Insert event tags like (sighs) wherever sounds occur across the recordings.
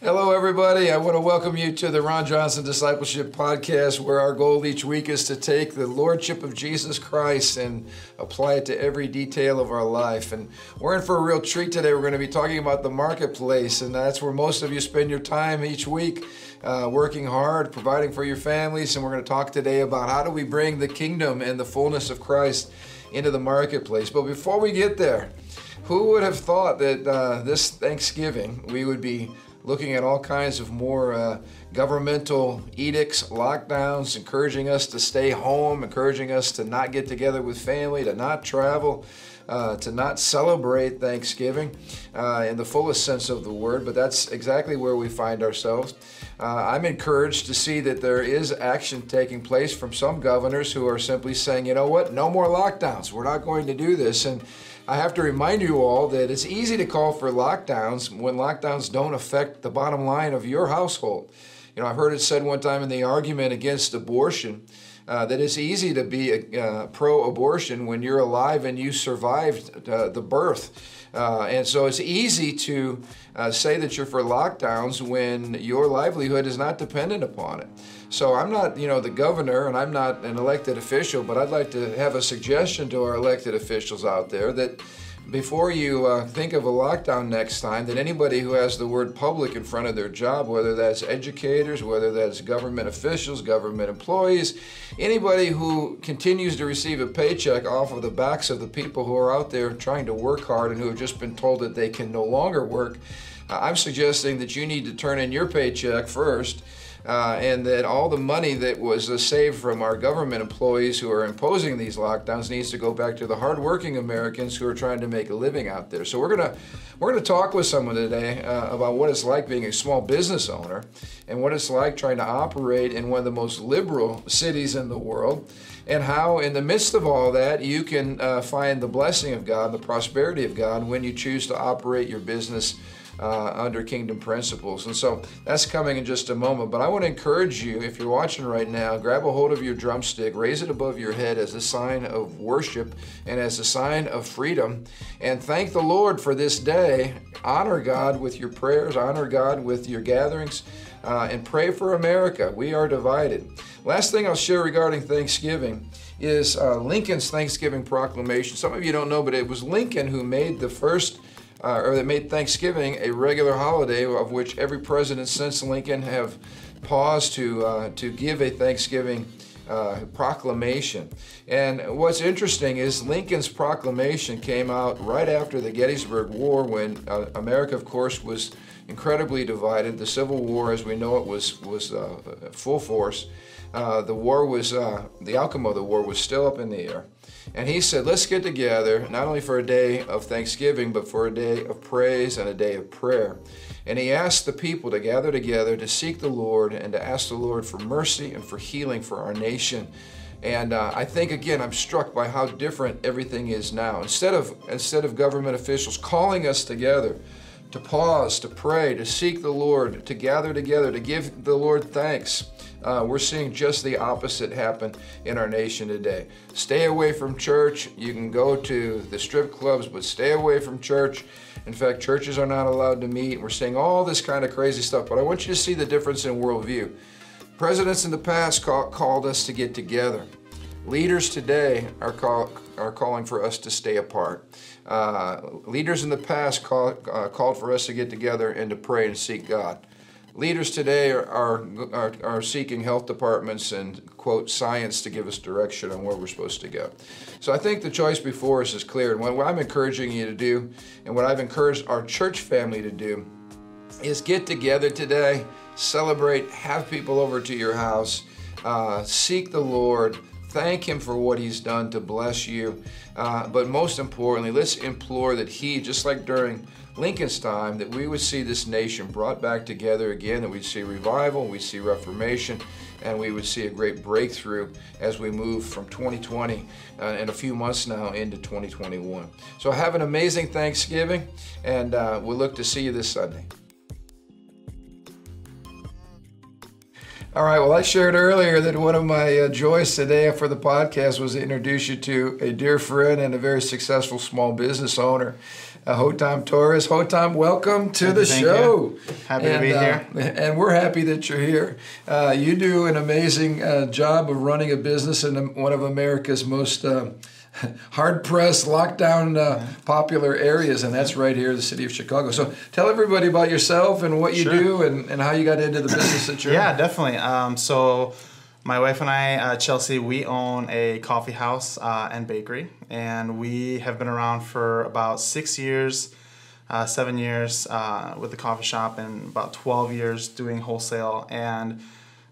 Hello, everybody. I want to welcome you to the Ron Johnson Discipleship Podcast, where our goal each week is to take the Lordship of Jesus Christ and apply it to every detail of our life. And we're in for a real treat today. We're going to be talking about the marketplace, and that's where most of you spend your time each week, uh, working hard, providing for your families. And we're going to talk today about how do we bring the kingdom and the fullness of Christ into the marketplace. But before we get there, who would have thought that uh, this Thanksgiving we would be looking at all kinds of more uh, governmental edicts, lockdowns, encouraging us to stay home, encouraging us to not get together with family, to not travel. Uh, to not celebrate Thanksgiving uh, in the fullest sense of the word, but that's exactly where we find ourselves. Uh, I'm encouraged to see that there is action taking place from some governors who are simply saying, you know what, no more lockdowns. We're not going to do this. And I have to remind you all that it's easy to call for lockdowns when lockdowns don't affect the bottom line of your household. You know, I've heard it said one time in the argument against abortion uh, that it's easy to be uh, pro abortion when you're alive and you survived uh, the birth. Uh, and so it's easy to uh, say that you're for lockdowns when your livelihood is not dependent upon it. So I'm not, you know, the governor and I'm not an elected official, but I'd like to have a suggestion to our elected officials out there that before you uh, think of a lockdown next time, that anybody who has the word public in front of their job, whether that's educators, whether that's government officials, government employees, anybody who continues to receive a paycheck off of the backs of the people who are out there trying to work hard and who have just been told that they can no longer work, uh, I'm suggesting that you need to turn in your paycheck first uh, and that all the money that was uh, saved from our government employees who are imposing these lockdowns needs to go back to the hardworking Americans who are trying to make a living out there. So we're gonna we're gonna talk with someone today uh, about what it's like being a small business owner and what it's like trying to operate in one of the most liberal cities in the world and how, in the midst of all that, you can uh, find the blessing of God, the prosperity of God when you choose to operate your business uh, under kingdom principles. And so that's coming in just a moment. But I want to encourage you, if you're watching right now, grab a hold of your drumstick, raise it above your head as a sign of worship and as a sign of freedom, and thank the Lord for this day. Honor God with your prayers, honor God with your gatherings. Uh, and pray for America. We are divided. Last thing I'll share regarding Thanksgiving is uh, Lincoln's Thanksgiving proclamation. Some of you don't know, but it was Lincoln who made the first uh, or that made Thanksgiving a regular holiday of which every president since Lincoln have paused to, uh, to give a Thanksgiving uh, proclamation. And what's interesting is Lincoln's proclamation came out right after the Gettysburg War when uh, America, of course, was incredibly divided. The Civil War, as we know it, was, was uh, full force. Uh, the war was, the outcome of the war was still up in the air. And he said, let's get together, not only for a day of thanksgiving, but for a day of praise and a day of prayer. And he asked the people to gather together to seek the Lord and to ask the Lord for mercy and for healing for our nation. And uh, I think again, I'm struck by how different everything is now. Instead of instead of government officials calling us together to pause, to pray, to seek the Lord, to gather together, to give the Lord thanks, uh, we're seeing just the opposite happen in our nation today. Stay away from church. You can go to the strip clubs, but stay away from church. In fact, churches are not allowed to meet. We're seeing all this kind of crazy stuff, but I want you to see the difference in worldview. Presidents in the past call, called us to get together. Leaders today are, call, are calling for us to stay apart. Uh, leaders in the past call, uh, called for us to get together and to pray and seek God. Leaders today are, are, are, seeking health departments and, quote, science to give us direction on where we're supposed to go. So I think the choice before us is clear. And what I'm encouraging you to do, and what I've encouraged our church family to do, is get together today, celebrate, have people over to your house, uh, seek the Lord, thank Him for what He's done to bless you. Uh, but most importantly, let's implore that He, just like during Lincoln's time, that we would see this nation brought back together again, that we'd see revival, we'd see reformation, and we would see a great breakthrough as we move from 2020 uh, in a few months now into 2021. So have an amazing Thanksgiving, and uh, we'll look to see you this Sunday. All right. Well, I shared earlier that one of my uh, joys today for the podcast was to introduce you to a dear friend and a very successful small business owner, uh, Hotam Torres. Hotam, welcome to Thank the show. you. Happy and, to be uh, here. and we're happy that you're here. Uh, you do an amazing uh, job of running a business in one of America's most uh, (laughs) hard pressed, lockdown, uh, popular areas, and that's right here, the city of Chicago. So tell everybody about yourself and what you Sure. do and, and how you got into the business that you're Yeah, definitely. Um, so, my wife and I, uh, Chelsea, we own a coffee house uh, and bakery, and we have been around for about six years, uh, seven years uh, with the coffee shop, and about 12 years doing wholesale. And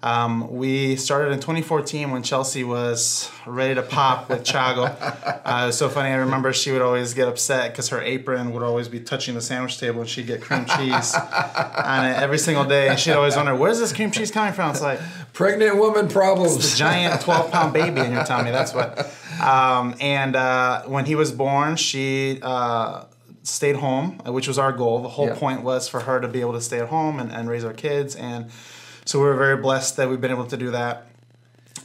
um, we started in 2014 when Chelsea was ready to pop with Chago. (laughs) Uh, it was so funny. I remember she would always get upset because her apron would always be touching the sandwich table, and she'd get cream cheese on it every single day. And she'd always wonder, "Where's this cream cheese coming from?" It's like Pregnant woman problems. the giant 12 pound baby in your tummy. That's what. Um, and uh, when he was born, she uh, stayed home, which was our goal. The whole Yeah. point was for her to be able to stay at home and, and raise our kids. And so we were very blessed that we've been able to do that.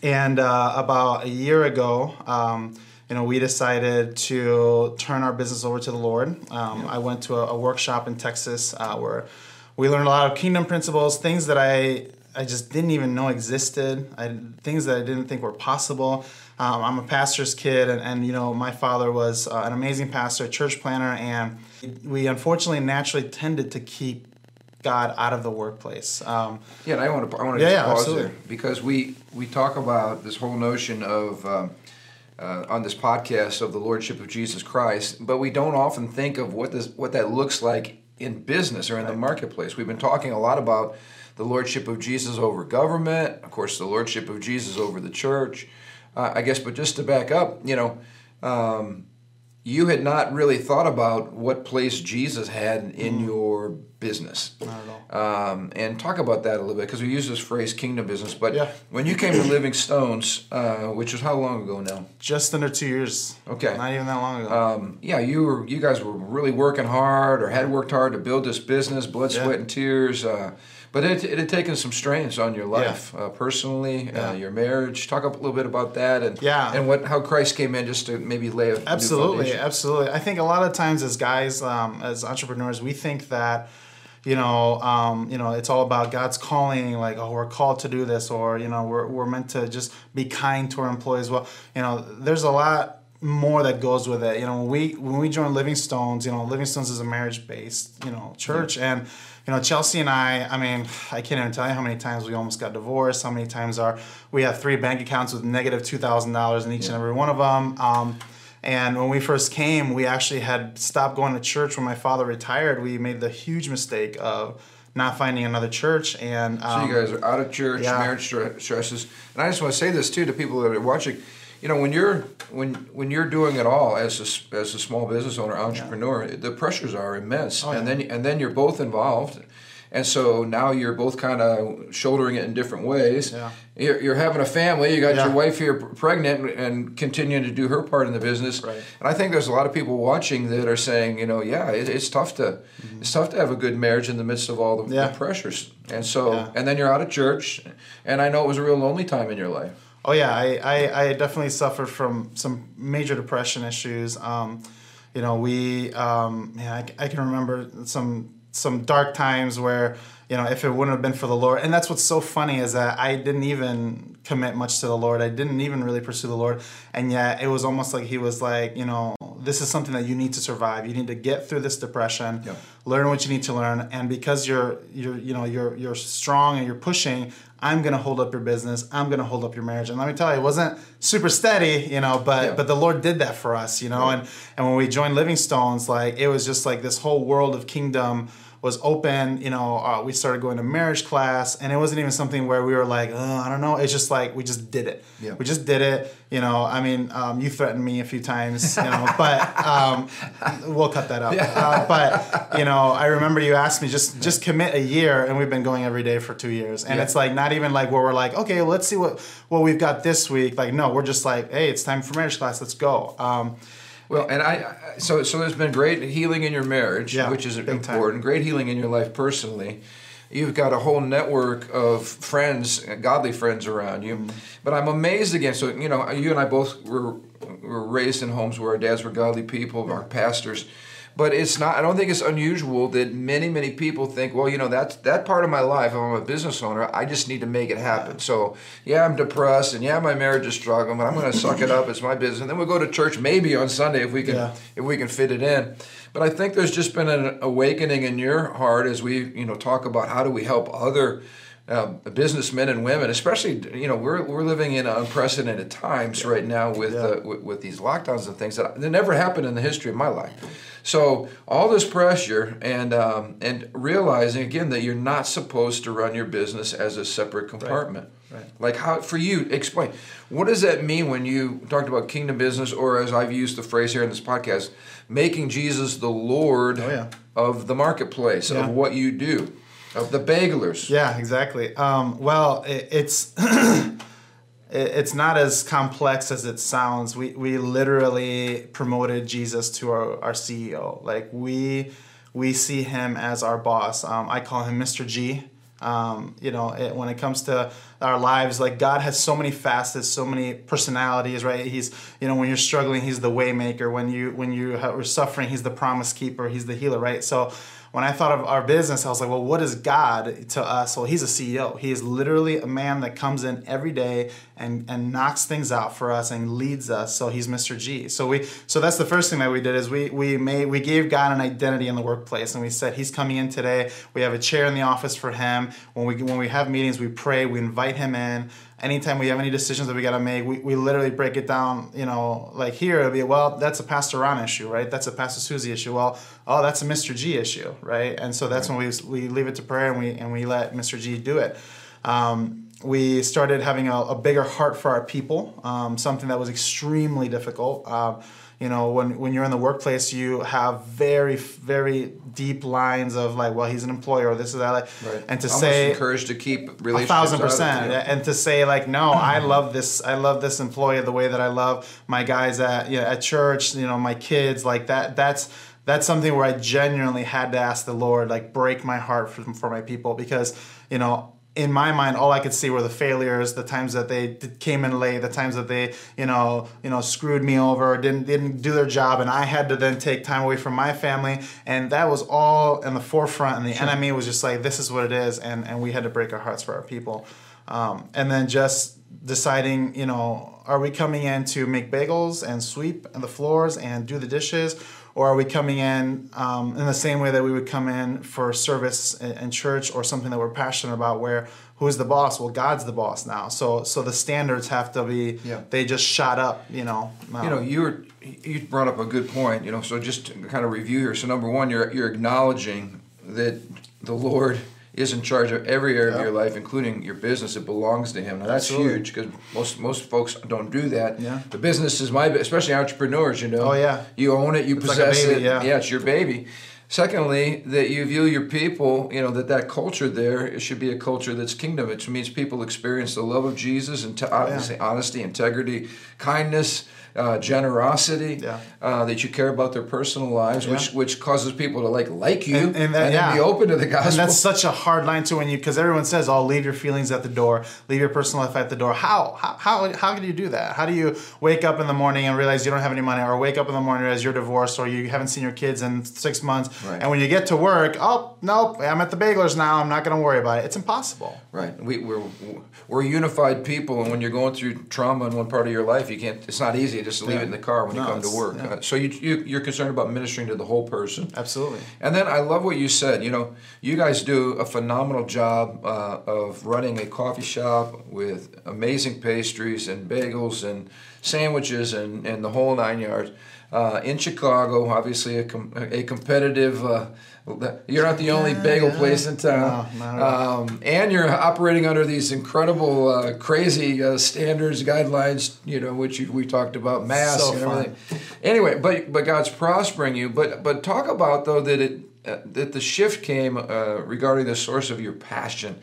And uh, about a year ago, um, you know, we decided to turn our business over to the Lord. Um, I went to a, a workshop in Texas uh, where we learned a lot of kingdom principles, things that I I just didn't even know existed, I, things that I didn't think were possible. Um, I'm a pastor's kid, and, and you know, my father was uh, an amazing pastor, a church planner, and we unfortunately naturally tended to keep God out of the workplace. Um, Yeah, and I want to I want to Yeah, yeah, pause absolutely. there because we we talk about this whole notion of um, uh, on this podcast of the lordship of Jesus Christ, but we don't often think of what this what that looks like in business or in the marketplace. We've been talking a lot about the lordship of Jesus over government, of course, the lordship of Jesus over the church. Uh, I guess, but just to back up, you know. Um, you had not really thought about what place Jesus had in your business. Mm. Not at all. Um, and talk about that a little bit because we use this phrase kingdom business. But Yeah. when you came to (clears throat) Living Stones, uh, which was how long ago now? just under two years. Okay. Not even that long ago. Um, yeah, you were you guys were really working hard or had worked hard to build this business, blood, Yeah. sweat, and tears. Uh, but it, it had taken some strains on your life uh, personally, Yeah. uh, your marriage. Talk a little bit about that and Yeah. and what how Christ came in just to maybe lay a absolutely absolutely i think a lot of times as guys um, as entrepreneurs we think that you know um, you know it's all about god's calling like oh we're called to do this or you know we're, we're meant to just be kind to our employees well you know there's a lot more that goes with it you know when we when we joined living stones you know living stones is a marriage based you know church and you know chelsea and i i mean i can't even tell you how many times we almost got divorced how many times are we have three bank accounts with negative $2000 in each and every one of them um, and when we first came, we actually had stopped going to church when my father retired. We made the huge mistake of not finding another church. And So um, you guys are out of church, yeah. marriage stre- stresses, and I just want to say this too to people that are watching. You know, when you're when when you're doing it all as a, as a small business owner, entrepreneur, the pressures are immense, Oh, and yeah. then and then you're both involved, and so now you're both kind of shouldering it in different ways. Yeah. You're, you're having a family. You got Yeah. your wife here pregnant and- continuing to do her part in the business. Right. And I think there's a lot of people watching that are saying, you know, yeah, it, it's tough to it's tough to have a good marriage in the midst of all the, Mm-hmm. Yeah. the pressures. And so, Yeah. and then you're out of church, and I know it was a real lonely time in your life. Oh yeah, I, I, I definitely suffered from some major depression issues. Um, you know, we um, yeah, I, I can remember some some dark times where you know if it wouldn't have been for the Lord, and that's what's so funny is that I didn't even commit much to the Lord. I didn't even really pursue the Lord, and yet it was almost like He was like, you know, this is something that you need to survive. You need to get through this depression, Yeah. learn what you need to learn, and because you're you're you know you're you're strong and you're pushing. I'm gonna hold up your business. I'm gonna hold up your marriage. And let me tell you, it wasn't super steady, you know, but Yeah. but the Lord did that for us, you know. And and when we joined Living Stones, like it was just like this whole world of kingdom was open. You know, uh, we started going to marriage class, and it wasn't even something where we were like, oh, I don't know. It's just like we just did it. Yeah. We just did it. You know, I mean, um, you threatened me a few times, you know, but um, we'll cut that out. Uh, but you know, I remember you asked me just just commit a year, and we've been going every day for two years, and Yeah. it's like not even like where we're like, okay, let's see what what we've got this week. Like, no, we're just like, hey, it's time for marriage class. Let's go. Um, Well, and I, I so so there's been great healing in your marriage, Yeah, which is big time. important. Great healing in your life personally. you've got a whole network of friends, godly friends around you. Mm-hmm. But I'm amazed again. So you know, you and I both were were raised in homes where our dads were godly people, our pastors but it's not i don't think it's unusual that many many people think well you know that's that part of my life if i'm a business owner i just need to make it happen. So yeah i'm depressed and yeah my marriage is struggling but i'm going to suck it up. It's my business. And then we'll go to church maybe on sunday if we can yeah. if we can fit it in. But i think there's just been an awakening in your heart as we you know talk about how do we help other uh, businessmen and women, especially you know we're, we're living in unprecedented times yeah. right now with, yeah. uh, with, with these lockdowns and things that, that never happened in the history of my life. So all this pressure and um, and realizing again that you're not supposed to run your business as a separate compartment. Right. right. Like how for you explain what does that mean when you talked about kingdom business or as I've used the phrase here in this podcast, making Jesus the Lord oh, yeah. of the marketplace of what you do of the bagelers. Yeah, exactly. Um, well, it, it's (clears throat) it's not as complex as it sounds. We we literally promoted Jesus to our, our CEO. Like we we see him as our boss. Um, I call him Mr. G. Um, you know, it, when it comes to our lives, like God has so many facets, so many personalities, right? He's, you know, when you're struggling, He's the waymaker. When you when you are suffering, He's the promise keeper. He's the healer, right? So when I thought of our business, I was like, well, what is God to us? Well, he's a CEO. He is literally a man that comes in every day and, and knocks things out for us and leads us. So he's Mr. G. So we so that's the first thing that we did is we we made we gave God an identity in the workplace and we said he's coming in today. We have a chair in the office for him. When we when we have meetings, we pray, we invite him in anytime we have any decisions that we got to make, we, we literally break it down, you know, like here it'll be, well, that's a Pastor Ron issue, right? That's a Pastor Susie issue. Well, oh, that's a Mr. G issue, right? And so that's right. when we, we leave it to prayer and we, and we let Mr. G do it. Um, we started having a, a, bigger heart for our people, um, something that was extremely difficult. Uh, you know when when you're in the workplace you have very very deep lines of like well he's an employer or this is that like right. and to Almost say encouraged to keep relationships a thousand percent and to say like no I mm-hmm. love this I love this employee the way that I love my guys at you know, at church you know my kids like that that's that's something where I genuinely had to ask the Lord like break my heart for, for my people because you know in my mind, all I could see were the failures, the times that they came in late, the times that they, you know, you know, screwed me over, didn't didn't do their job, and I had to then take time away from my family, and that was all in the forefront. And the sure. enemy was just like, "This is what it is," and and we had to break our hearts for our people, um, and then just deciding, you know, are we coming in to make bagels and sweep the floors and do the dishes, or are we coming in um, in the same way that we would come in for service in, church or something that we're passionate about where who's the boss? Well god's the boss now. So so the standards have to be yeah. they just shot up you know. Um, you know you were you brought up a good point you know so just to kind of review here. So number one you're you're acknowledging that the lord is in charge of every area of your life, including your business. It belongs to him. Now that's Absolutely. huge because most most folks don't do that. Yeah. The business is my, especially entrepreneurs. You know. Oh yeah. You own it. You it's possess like baby, it. Yeah. yeah, it's your baby. Secondly, that you view your people, you know, that that culture there it should be a culture that's kingdom. It means people experience the love of Jesus and oh, obviously yeah. honesty, integrity, kindness, uh, generosity, yeah. uh, that you care about their personal lives, yeah. which which causes people to like like you and, and, that, and yeah. be open to the gospel. And that's such a hard line to when you because everyone says, "Oh, leave your feelings at the door, leave your personal life at the door." How how how how can you do that? How do you wake up in the morning and realize you don't have any money, or wake up in the morning as you're divorced, or you haven't seen your kids in six months, right. and when you get to work, oh nope, I'm at the Baglers now. I'm not going to worry about it. It's impossible. Right. We, we're we're unified people, and when you're going through trauma in one part of your life, you can't. It's not easy just leave yeah. it in the car when no, you come to work. Yeah. Uh, so you, you you're concerned about ministering to the whole person. Absolutely. And then I love what you said. You know, you guys do a phenomenal job uh, of running a coffee shop with amazing pastries and bagels and sandwiches and, and the whole nine yards. Uh, in Chicago, obviously a, com- a competitive uh, you're not the only bagel yeah. place in town, no, um, and you're operating under these incredible, uh, crazy uh, standards, guidelines. You know, which you, we talked about, masks so and everything. Fun. Anyway, but but God's prospering you. But but talk about though that it uh, that the shift came uh, regarding the source of your passion.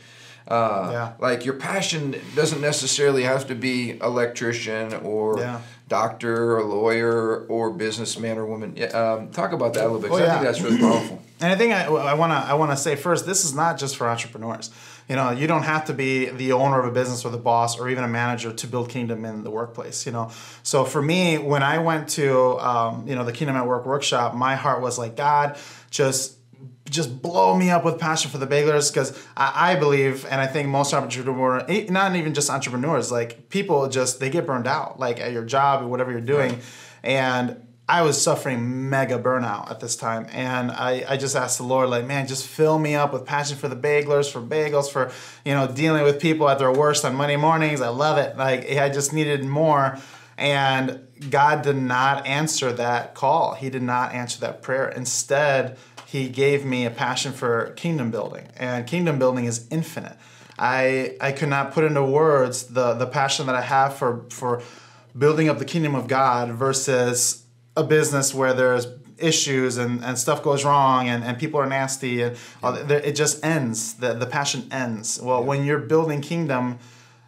Uh, yeah. Like your passion doesn't necessarily have to be electrician or yeah. doctor or lawyer or businessman or woman. Um, talk about that a little bit. Oh, yeah. I think that's really powerful. (clears throat) And I think I, I want to I want to say first, this is not just for entrepreneurs. You know, you don't have to be the owner of a business or the boss or even a manager to build kingdom in the workplace. You know, so for me, when I went to um, you know the Kingdom at Work workshop, my heart was like, God, just just blow me up with passion for the baglers because I, I, believe and I think most entrepreneurs, not even just entrepreneurs, like people just they get burned out like at your job or whatever you're doing, right. and I was suffering mega burnout at this time. And I, I just asked the Lord, like, man, just fill me up with passion for the baglers, for bagels, for, you know, dealing with people at their worst on Monday mornings. I love it. Like, I just needed more. And God did not answer that call. He did not answer that prayer. Instead, He gave me a passion for kingdom building. And kingdom building is infinite. I, I could not put into words the, the passion that I have for, for building up the kingdom of God versus a business where there's issues and, and stuff goes wrong and, and people are nasty and yeah. it just ends the, the passion ends well yeah. when you're building kingdom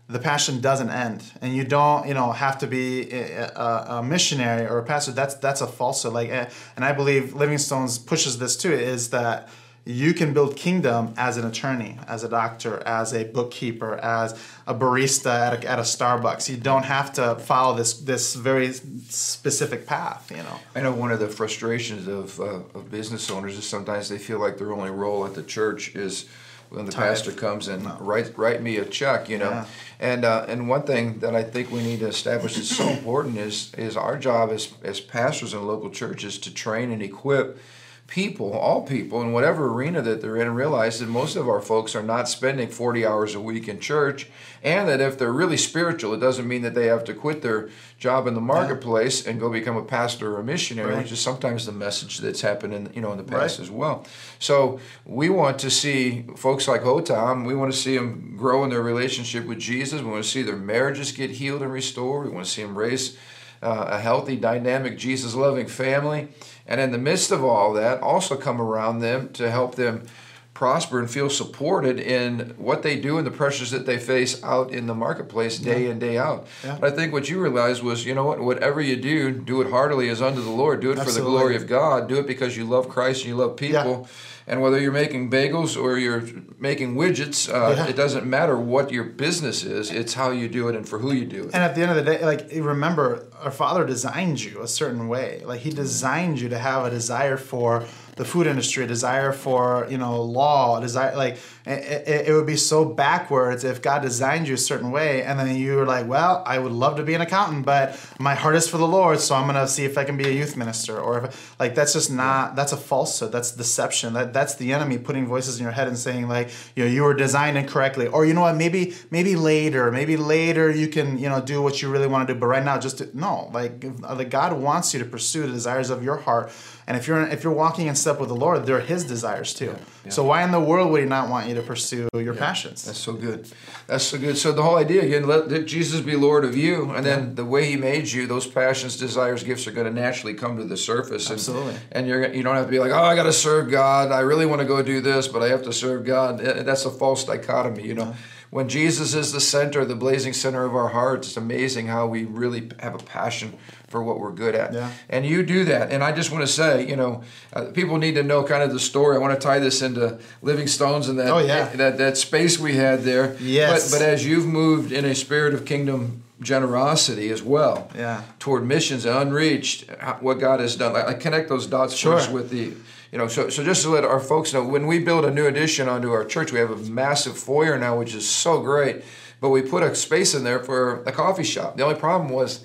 the passion doesn't end and you don't you know have to be a, a, missionary or a pastor that's that's a falsehood like eh, and i believe Living Stones pushes this too is that you can build kingdom as an attorney, as a doctor, as a bookkeeper, as a barista at a, at a Starbucks. You don't have to follow this this very specific path. You know. I know one of the frustrations of uh, of business owners is sometimes they feel like their only role at the church is when the Tithe. pastor comes and no. write write me a check. You know. Yeah. And uh, and one thing that I think we need to establish is so important is is our job as as pastors in local churches to train and equip people, all people, in whatever arena that they're in, realize that most of our folks are not spending 40 hours a week in church, and that if they're really spiritual, it doesn't mean that they have to quit their job in the marketplace yeah. and go become a pastor or a missionary, right. which is sometimes the message that's happened in you know in the past right. as well. So we want to see folks like Hotam. We want to see them grow in their relationship with Jesus. We want to see their marriages get healed and restored. We want to see them raise uh, a healthy, dynamic, Jesus loving family. And in the midst of all that, also come around them to help them prosper and feel supported in what they do and the pressures that they face out in the marketplace day yeah. in day out. Yeah. But I think what you realized was, you know what, whatever you do, do it heartily as unto the Lord. Do it Absolutely. for the glory of God. Do it because you love Christ and you love people. Yeah. And whether you're making bagels or you're making widgets, uh, yeah. it doesn't matter what your business is. It's how you do it and for who you do it. And at the end of the day, like remember, our Father designed you a certain way. Like He designed you to have a desire for the food industry, a desire for you know law, a desire like it, it, would be so backwards if God designed you a certain way and then you were like, well, I would love to be an accountant, but my heart is for the Lord, so I'm gonna see if I can be a youth minister or if like that's just not that's a falsehood, that's deception. That that's the enemy putting voices in your head and saying like, you know, you were designed incorrectly, or you know what, maybe maybe later, maybe later you can you know do what you really want to do, but right now just to, no, like like God wants you to pursue the desires of your heart and if you're if you're walking in step with the Lord, they're His desires too. Yeah, yeah. So why in the world would He not want you to pursue your yeah, passions? That's so good. That's so good. So the whole idea again, let Jesus be Lord of you, and then the way He made you, those passions, desires, gifts are going to naturally come to the surface. And, Absolutely. And you're you don't have to be like, oh, I got to serve God. I really want to go do this, but I have to serve God. Eh, that's a false dichotomy. You know when Jesus is the center, the blazing center of our hearts, it's amazing how we really have a passion for what we're good at. Yeah. And you do that. And I just want to say, you know, uh, people need to know kind of the story. I want to tie this into Living Stones and that oh, yeah. that, that space we had there. Yes. But, but as you've moved in a spirit of kingdom generosity as well yeah. toward missions and unreached, what God has done. I, I connect those dots sure. first with the you know, so, so just to let our folks know, when we build a new addition onto our church, we have a massive foyer now, which is so great. But we put a space in there for a coffee shop. The only problem was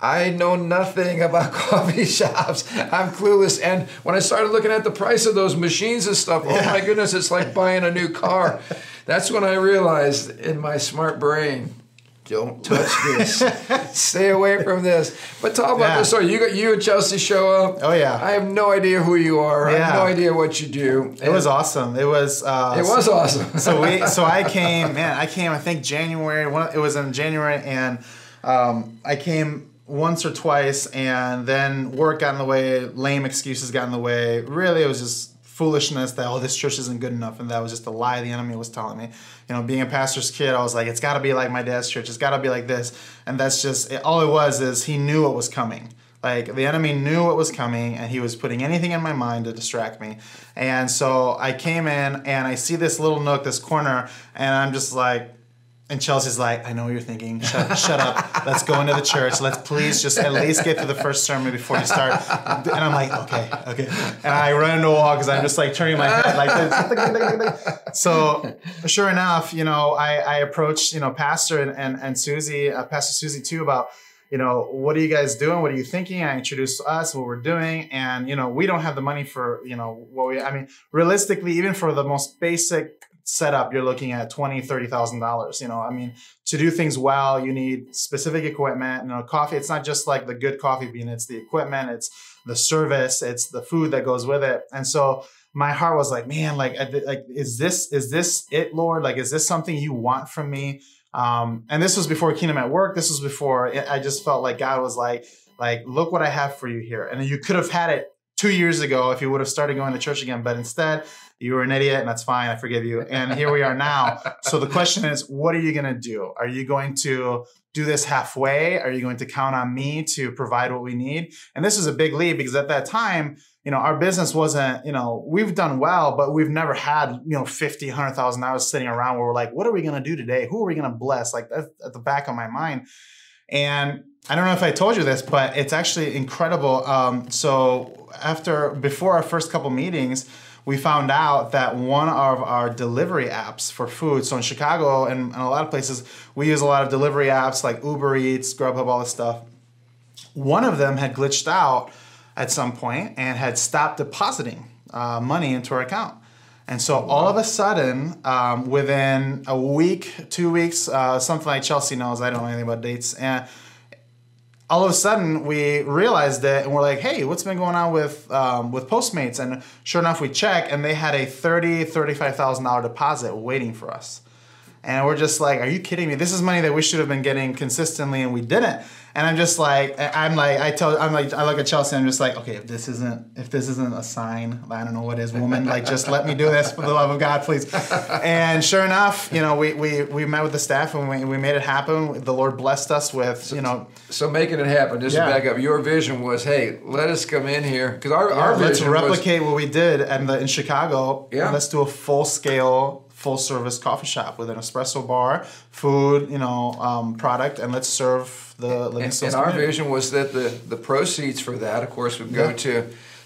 I know nothing about (laughs) coffee shops. I'm clueless. And when I started looking at the price of those machines and stuff, yeah. oh my goodness, it's like buying a new car. (laughs) That's when I realized in my smart brain, don't touch this. (laughs) (laughs) Stay away from this. But talk about yeah. this story. You got you and Chelsea show up. Oh yeah. I have no idea who you are. Yeah. I have no idea what you do. It was awesome. It was. Uh, it was so, awesome. so we. (laughs) So I came. Man, I came. I think January. One. It was in January, and um, I came once or twice, and then work got in the way. Lame excuses got in the way. Really, it was just foolishness that oh this church isn't good enough and that was just a lie the enemy was telling me. You know being a pastor's kid i was like it's got to be like my dad's church it's got to be like this. And that's just it, all it was is he knew what was coming. Like the enemy knew what was coming and he was putting anything in my mind to distract me. And so I came in and I see this little nook, this corner, and I'm just like, and Chelsea's like, I know what you're thinking. Shut, shut up. Let's go into the church. Let's please just at least get to the first sermon before you start. And I'm like, okay, okay. And I run into a wall because I'm just like turning my head like this. (laughs) So sure enough, you know, I, I approached, you know, Pastor and, and, and Susie, uh, Pastor Susie too about, you know, what are you guys doing? What are you thinking? I introduced us, what we're doing. And, you know, we don't have the money for, you know, what we, I mean, realistically, even for the most basic setup, you're looking at twenty, thirty thousand dollars. You know, I mean, to do things well, you need specific equipment. You know, coffee. It's not just like the good coffee bean. It's the equipment. It's the service. It's the food that goes with it. And so my heart was like, man, like, like is this is this it, Lord? Like, is this something you want from me? Um, and this was before Kingdom at Work. This was before I just felt like God was like, like, look what I have for you here. And you could have had it two years ago if you would have started going to church again. But instead, you were an idiot, and that's fine. I forgive you. And here we are now. so the question is, what are you going to do? Are you going to do this halfway? Are you going to count on me to provide what we need? And this is a big leap because at that time, you know, our business wasn't, you know, we've done well, but we've never had, you know, 50, 100,000 dollars sitting around where we're like, what are we going to do today? Who are we going to bless? Like that's at the back of my mind. And I don't know if I told you this, but it's actually incredible. Um, so after, before our first couple meetings, we found out that one of our delivery apps for food, so in Chicago and, and a lot of places, we use a lot of delivery apps like Uber Eats, Grubhub, all this stuff. One of them had glitched out at some point and had stopped depositing uh, money into our account. And so all of a sudden, um, within a week, two weeks, uh, something like Chelsea knows, I don't know anything about dates, and all of a sudden we realized it and we're like hey what's been going on with um, with postmates? And sure enough we check and they had a 30 35000 dollar deposit waiting for us and we're just like are you kidding me this is money that we should have been getting consistently and we didn't and I'm just like, I'm like, I tell, I'm like, I look at Chelsea. I'm just like, okay, if this isn't, if this isn't a sign, I don't know what is, woman. Like, just let me do this for the love of God, please. And sure enough, you know, we we, we met with the staff and we, we made it happen. The Lord blessed us with, you know. So making it happen. Just yeah. to back up, your vision was, hey, let us come in here because our, yeah, our let's replicate was, what we did in the in Chicago. Yeah. let's do a full scale full service coffee shop with an espresso bar, food, you know, um, product, and let's serve the living and, and our vision was that the the proceeds for that, of course, would go yeah. to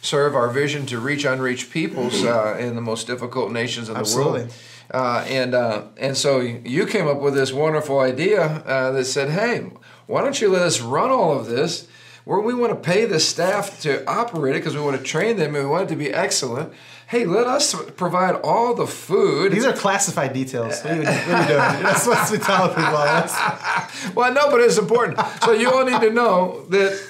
serve our vision to reach unreached peoples uh, in the most difficult nations in Absolutely. the world. Uh, and uh, and so you came up with this wonderful idea uh, that said, "Hey, why don't you let us run all of this?" Where we want to pay the staff to operate it because we want to train them and we want it to be excellent hey, let us provide all the food. These are classified details. What are you, what are you doing? (laughs) That's what we tell people. well, no, but it's important. So you all need to know that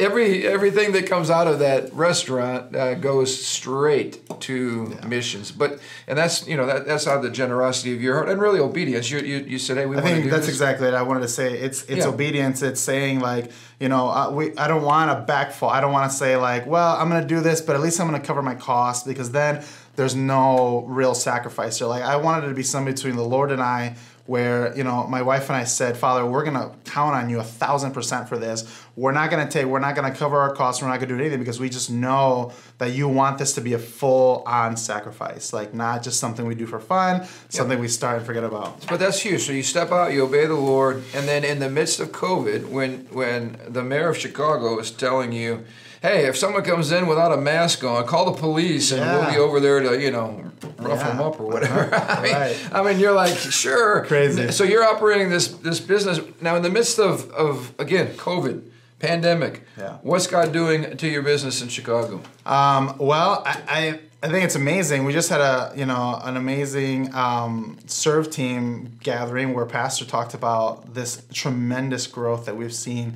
every everything that comes out of that restaurant uh, goes straight to yeah. missions. But and that's you know that that's out of the generosity of your heart and really obedience. You you, you said, hey, we. I think that's this. exactly what I wanted to say. It's it's yeah. obedience. It's saying like you know uh, we I don't want to backfall. I don't want to say like well I'm going to do this, but at least I'm going to cover my costs because then there's no real sacrifice here. Like I wanted it to be something between the Lord and I where you know my wife and I said, Father, we're gonna count on you a thousand percent for this. We're not gonna take, we're not gonna cover our costs. We're not gonna do anything because we just know that you want this to be a full on sacrifice, like not just something we do for fun, something yep. we start and forget about. But that's huge. So you step out, you obey the Lord, and then in the midst of COVID, when when the mayor of Chicago is telling you hey, if someone comes in without a mask on, call the police and yeah. we'll be over there to, you know, rough yeah. them up or whatever. (laughs) I mean, right. I mean, you're like, sure. Crazy. So you're operating this this business now in the midst of, of again, COVID, pandemic. Yeah. What's God doing to your business in Chicago? Um, well, I, I I think it's amazing. We just had a you know an amazing um, serve team gathering where Pastor talked about this tremendous growth that we've seen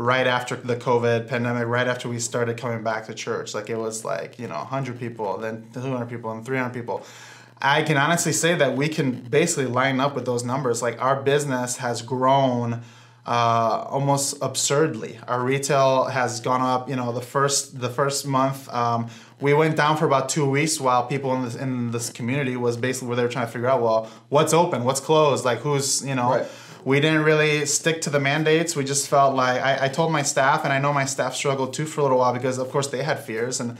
right after the COVID pandemic, right after we started coming back to church. Like it was like, you know, 100 people, then 200 people, and 300 people. I can honestly say that we can basically line up with those numbers. Like our business has grown uh, almost absurdly. Our retail has gone up. You know, the first the first month um, we went down for about two weeks while people in this in this community was basically where they were trying to figure out, well, what's open, what's closed, like who's you know. Right we didn't really stick to the mandates. We just felt like I, I told my staff, and I know my staff struggled too for a little while because, of course, they had fears and.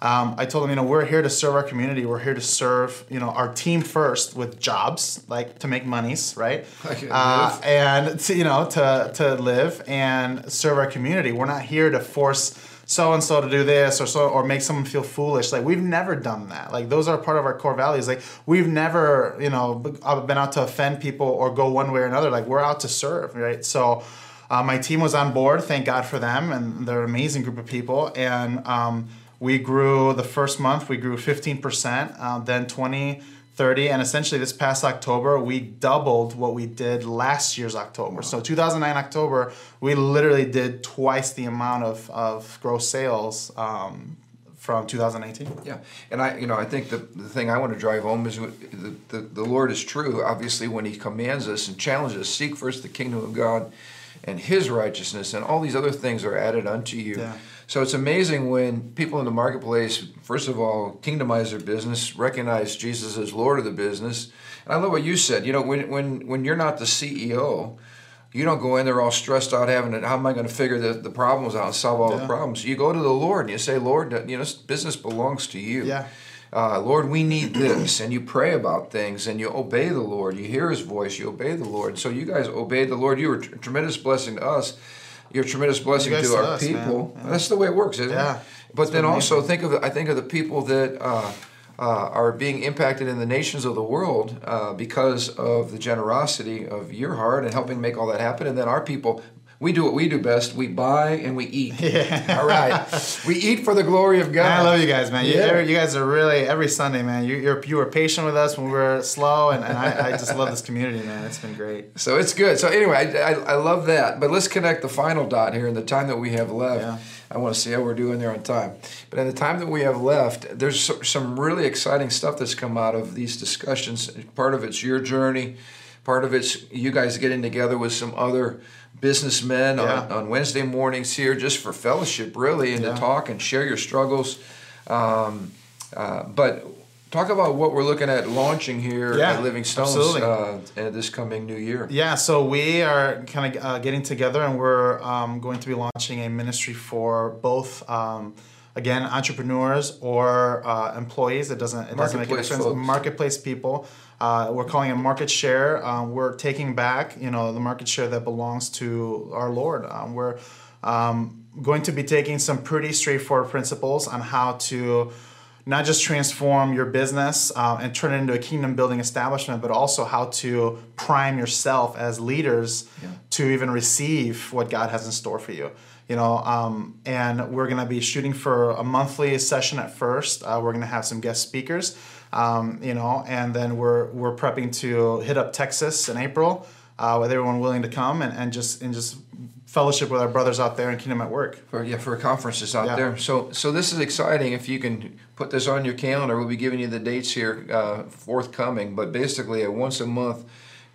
Um, I told them, you know, we're here to serve our community. We're here to serve, you know, our team first with jobs, like to make monies, right? (laughs) Uh, and to, you know, to to live and serve our community. We're not here to force so and so to do this or so or make someone feel foolish. Like we've never done that. Like those are part of our core values. Like we've never, you know, been out to offend people or go one way or another. Like we're out to serve, right? So. Uh, my team was on board. Thank God for them, and they're an amazing group of people. And um, we grew the first month, we grew 15%, uh, then 20, 30, and essentially this past October, we doubled what we did last year's October. Wow. So 2009 October, we literally did twice the amount of, of gross sales um, from 2018. Yeah, and I, you know, I think the, the thing I want to drive home is the, the, the Lord is true. Obviously, when He commands us and challenges us, seek first the kingdom of God and His righteousness, and all these other things are added unto you. Yeah. So it's amazing when people in the marketplace, first of all, kingdomize their business, recognize Jesus as Lord of the business. And I love what you said. You know, when when when you're not the CEO, you don't go in there all stressed out having it. How am I going to figure the, the problems out and solve all yeah. the problems? You go to the Lord and you say, Lord, you know, business belongs to you. Yeah. Uh, Lord, we need this, and you pray about things, and you obey the Lord. You hear His voice, you obey the Lord. So you guys obeyed the Lord. You were a tremendous blessing to us you're a tremendous blessing to our us, people. Yeah. That's the way it works, isn't yeah. it? But then also think of I think of the people that uh, uh, are being impacted in the nations of the world uh, because of the generosity of your heart and helping make all that happen, and then our people we do what we do best. We buy and we eat. (laughs) Yeah. All right. we eat for the glory of God. Man, I love you guys, man. Yeah. You, you guys are really every Sunday, man. You, you're you were patient with us when we were slow, and, and I, I just love this community, man. It's been great. So it's good. So anyway, I, I, I, love that. But let's connect the final dot here in the time that we have left. Yeah. I want to see how we're doing there on time. But in the time that we have left, there's some really exciting stuff that's come out of these discussions. Part of it's your journey. Part of it's you guys getting together with some other businessmen yeah. on, on Wednesday mornings here just for fellowship, really, and yeah. to talk and share your struggles. Um, uh, but talk about what we're looking at launching here yeah, at Living Stones uh, this coming new year. Yeah, so we are kind of uh, getting together and we're um, going to be launching a ministry for both. Um, again, entrepreneurs or uh, employees. It doesn't it doesn't make a difference. Folks. Marketplace people uh, we're calling it market share. Um, we're taking back, you know, the market share that belongs to our Lord. Um, we're um, going to be taking some pretty straightforward principles on how to not just transform your business uh, and turn it into a kingdom building establishment, but also how to prime yourself as leaders yeah. to even receive what God has in store for you. You know, um, and we're going to be shooting for a monthly session at first. Uh, we're going to have some guest speakers um, you know, and then we're we're prepping to hit up Texas in April uh, with everyone willing to come and, and just and just fellowship with our brothers out there in Kingdom at Work. For yeah, for conferences out yeah. there. So so this is exciting. If you can put this on your calendar, we'll be giving you the dates here uh, forthcoming. But basically, a once a month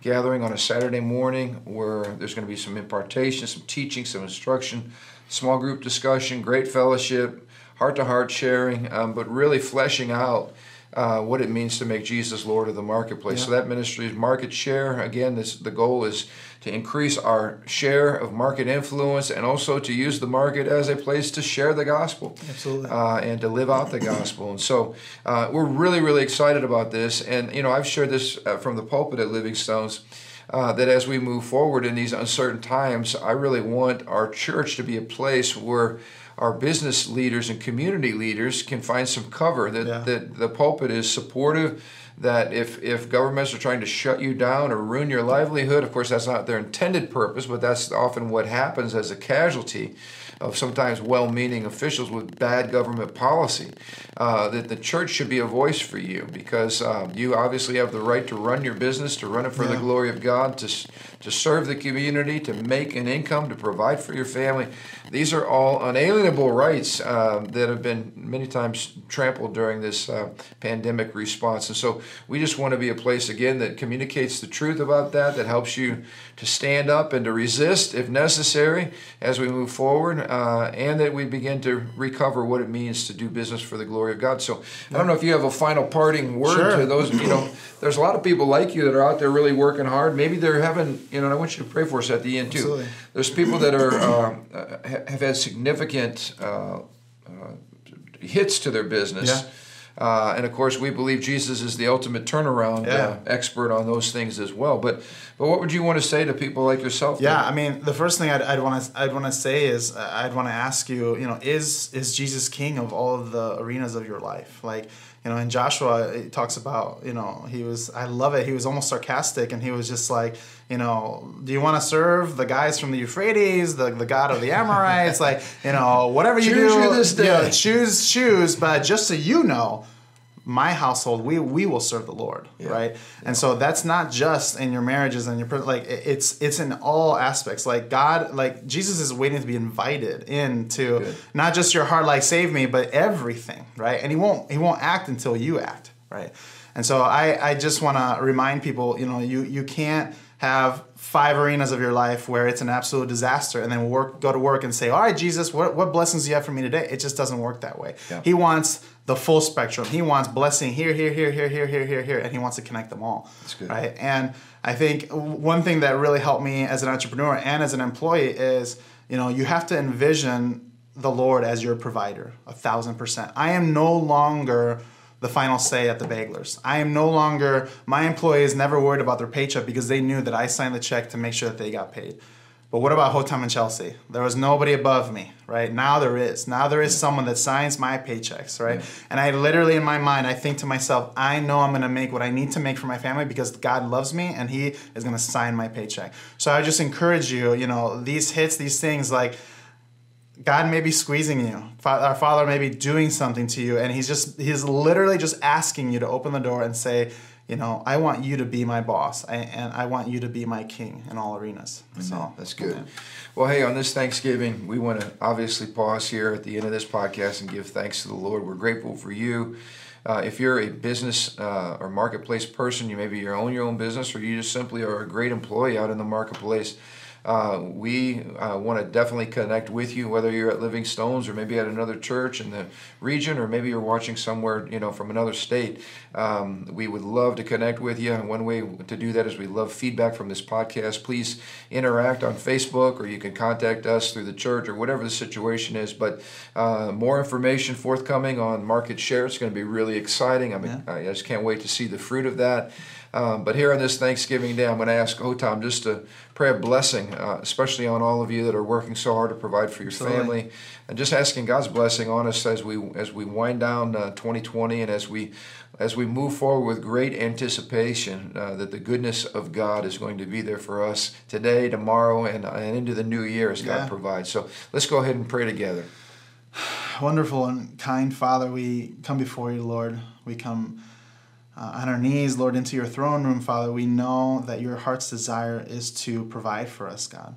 gathering on a Saturday morning where there's going to be some impartation, some teaching, some instruction, small group discussion, great fellowship, heart to heart sharing, um, but really fleshing out uh, what it means to make Jesus Lord of the marketplace. Yeah. So that ministry is market share. Again, this the goal is to increase our share of market influence and also to use the market as a place to share the gospel. Absolutely. Uh, and to live out the gospel. And so uh, we're really, really excited about this. And, you know, I've shared this uh, from the pulpit at Living Stones. Uh, that as we move forward in these uncertain times, I really want our church to be a place where our business leaders and community leaders can find some cover that, yeah. that the pulpit is supportive that if, if governments are trying to shut you down or ruin your livelihood of course that's not their intended purpose but that's often what happens as a casualty of sometimes well-meaning officials with bad government policy. Uh, that the church should be a voice for you because um, you obviously have the right to run your business, to run it for yeah. the glory of God, to to serve the community, to make an income, to provide for your family. These are all unalienable rights uh, that have been many times trampled during this uh, pandemic response. And so we just want to be a place again that communicates the truth about that, that helps you to stand up and to resist if necessary as we move forward, uh, and that we begin to recover what it means to do business for the glory of God. So I don't know if you have a final parting word Sure. to those. You know, there's a lot of people like you that are out there really working hard. Maybe they're having. You know, and I want you to pray for us at the end too. Absolutely. There's people that are uh, uh, have had significant. Uh, hits to their business. Yeah. Uh, and of course, we believe Jesus is the ultimate turnaround uh, expert on those things as well. But, but what would you want to say to people like yourself? Yeah, that- I mean, the first thing I'd, I'd want to I'd want to say is uh, I'd want to ask you, you know, is is Jesus king of all of the arenas of your life? Like, you know, in Joshua, it talks about, you know, he was I love it. He was almost sarcastic, and he was just like, you know, do you want to serve the guys from the Euphrates, the the god of the Amorites, like, you know, whatever you Choose do, you know, choose choose. But just so you know, my household we we will serve the lord Yeah. right and so that's not just in your marriages and your like it's it's in all aspects like god like jesus is waiting to be invited into Good. not just your heart like save me but everything right and he won't he won't act until you act right and so i i just want to remind people you know you you can't have five arenas of your life where it's an absolute disaster and then work go to work and say all right jesus what, what blessings do you have for me today? It just doesn't work that way. Yeah. he wants the full spectrum. He wants blessing here here here here here here here here and he wants to connect them all. That's good. right? And i think one thing that really helped me as an entrepreneur and as an employee is you know you have to envision the lord as your provider a thousand percent. I am no longer the final say at the baglers i am no longer my employees never worried about their paycheck because they knew that i signed the check to make sure that they got paid but what about Hotam and Chelsea? There was nobody above me, right? Now there is. Now there is someone that signs my paychecks, right? And I literally, in my mind, I think to myself, I know I'm gonna make what I need to make for my family because God loves me and He is gonna sign my paycheck. So I just encourage you, you know, these hits, these things, like God may be squeezing you. Our Father may be doing something to you, and He's just He's literally just asking you to open the door and say, you know, I want you to be my boss, and I want you to be my king in all arenas. So That's good. Well, hey, on this Thanksgiving, we want to obviously pause here at the end of this podcast and give thanks to the Lord. We're grateful for you. Uh, if you're a business uh, or marketplace person, you maybe you own your own business, or you just simply are a great employee out in the marketplace. Uh, we uh, want to definitely connect with you, whether you're at Living Stones or maybe at another church in the region, or maybe you're watching somewhere, you know, from another state. Um, we would love to connect with you. And one way to do that is we love feedback from this podcast. Please interact on Facebook, or you can contact us through the church, or whatever the situation is. But uh, more information forthcoming on market share. It's going to be really exciting. I mean, I just can't wait to see the fruit of that. Um, but here on this Thanksgiving Day, I'm going to ask Otam just to pray a blessing, uh, especially on all of you that are working so hard to provide for your Absolutely. family, and just asking God's blessing on us as we as we wind down uh, 2020 and as we as we move forward with great anticipation uh, that the goodness of God is going to be there for us today, tomorrow, and, and into the new year as Yeah. God provides. So let's go ahead and pray together. (sighs) Wonderful and kind Father, we come before you, Lord. We come uh, on our knees, Lord, into your throne room, Father. We know that your heart's desire is to provide for us, God.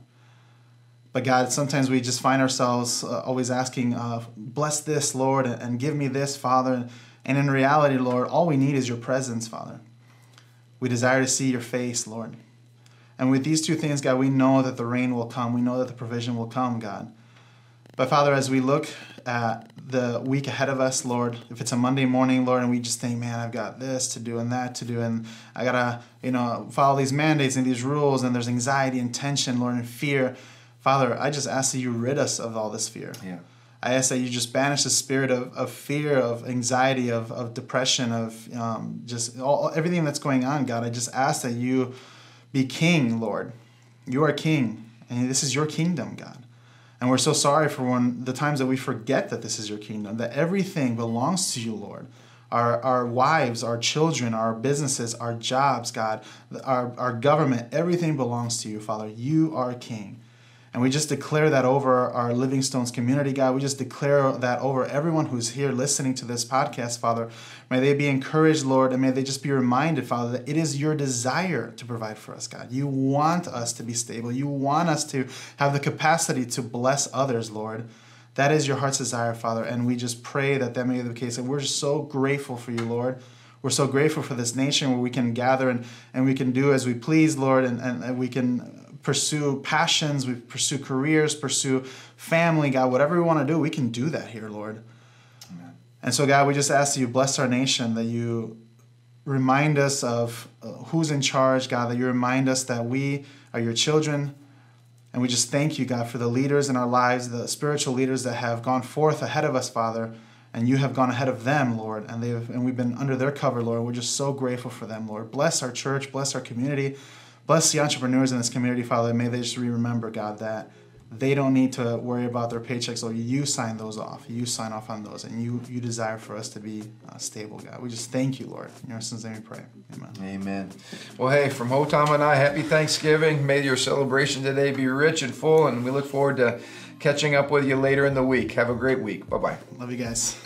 But God, sometimes we just find ourselves uh, always asking, uh, bless this, Lord, and, and give me this, Father. And in reality, Lord, all we need is your presence, Father. We desire to see your face, Lord. And with these two things, God, we know that the rain will come. We know that the provision will come, God. But Father, as we look at the week ahead of us, Lord, if it's a Monday morning, Lord, and we just think, man, I've got this to do and that to do, and I gotta, you know, follow these mandates and these rules, and there's anxiety and tension, Lord, and fear. Father, I just ask that you rid us of all this fear. Yeah. I ask that you just banish the spirit of, of fear, of anxiety, of, of depression, of um, just all, everything that's going on, God. I just ask that you be king, Lord. You are king, and this is your kingdom, God. And we're so sorry for when the times that we forget that this is your kingdom, that everything belongs to you, Lord. Our, our wives, our children, our businesses, our jobs, God, our, our government, everything belongs to you, Father. You are king. And we just declare that over our Living Stones community, God. We just declare that over everyone who's here listening to this podcast, Father. May they be encouraged, Lord, and may they just be reminded, Father, that it is your desire to provide for us, God. You want us to be stable. You want us to have the capacity to bless others, Lord. That is your heart's desire, Father. And we just pray that that may be the case. And we're just so grateful for you, Lord. we're so grateful for this nation where we can gather and, and we can do as we please, Lord, and, and, and we can pursue passions, we pursue careers, pursue family, God, whatever we want to do, we can do that here, Lord. Amen. And so, God, we just ask that you bless our nation, that you remind us of uh, who's in charge, God, that you remind us that we are your children. And we just thank you, God, for the leaders in our lives, the spiritual leaders that have gone forth ahead of us, Father, and you have gone ahead of them, Lord, and they've and we've been under their cover, Lord. We're just so grateful for them, Lord. Bless our church, bless our community, bless the entrepreneurs in this community, Father. May they just remember, God, that they don't need to worry about their paychecks, Lord. You sign those off. You sign off on those, and you you desire for us to be uh, stable, God. We just thank you, Lord. In your son's name we pray. Amen. Amen. Well, hey, from ho Hotam and I, happy Thanksgiving. May your celebration today be rich and full, and we look forward to catching up with you later in the week. Have a great week. Bye bye. Love you guys.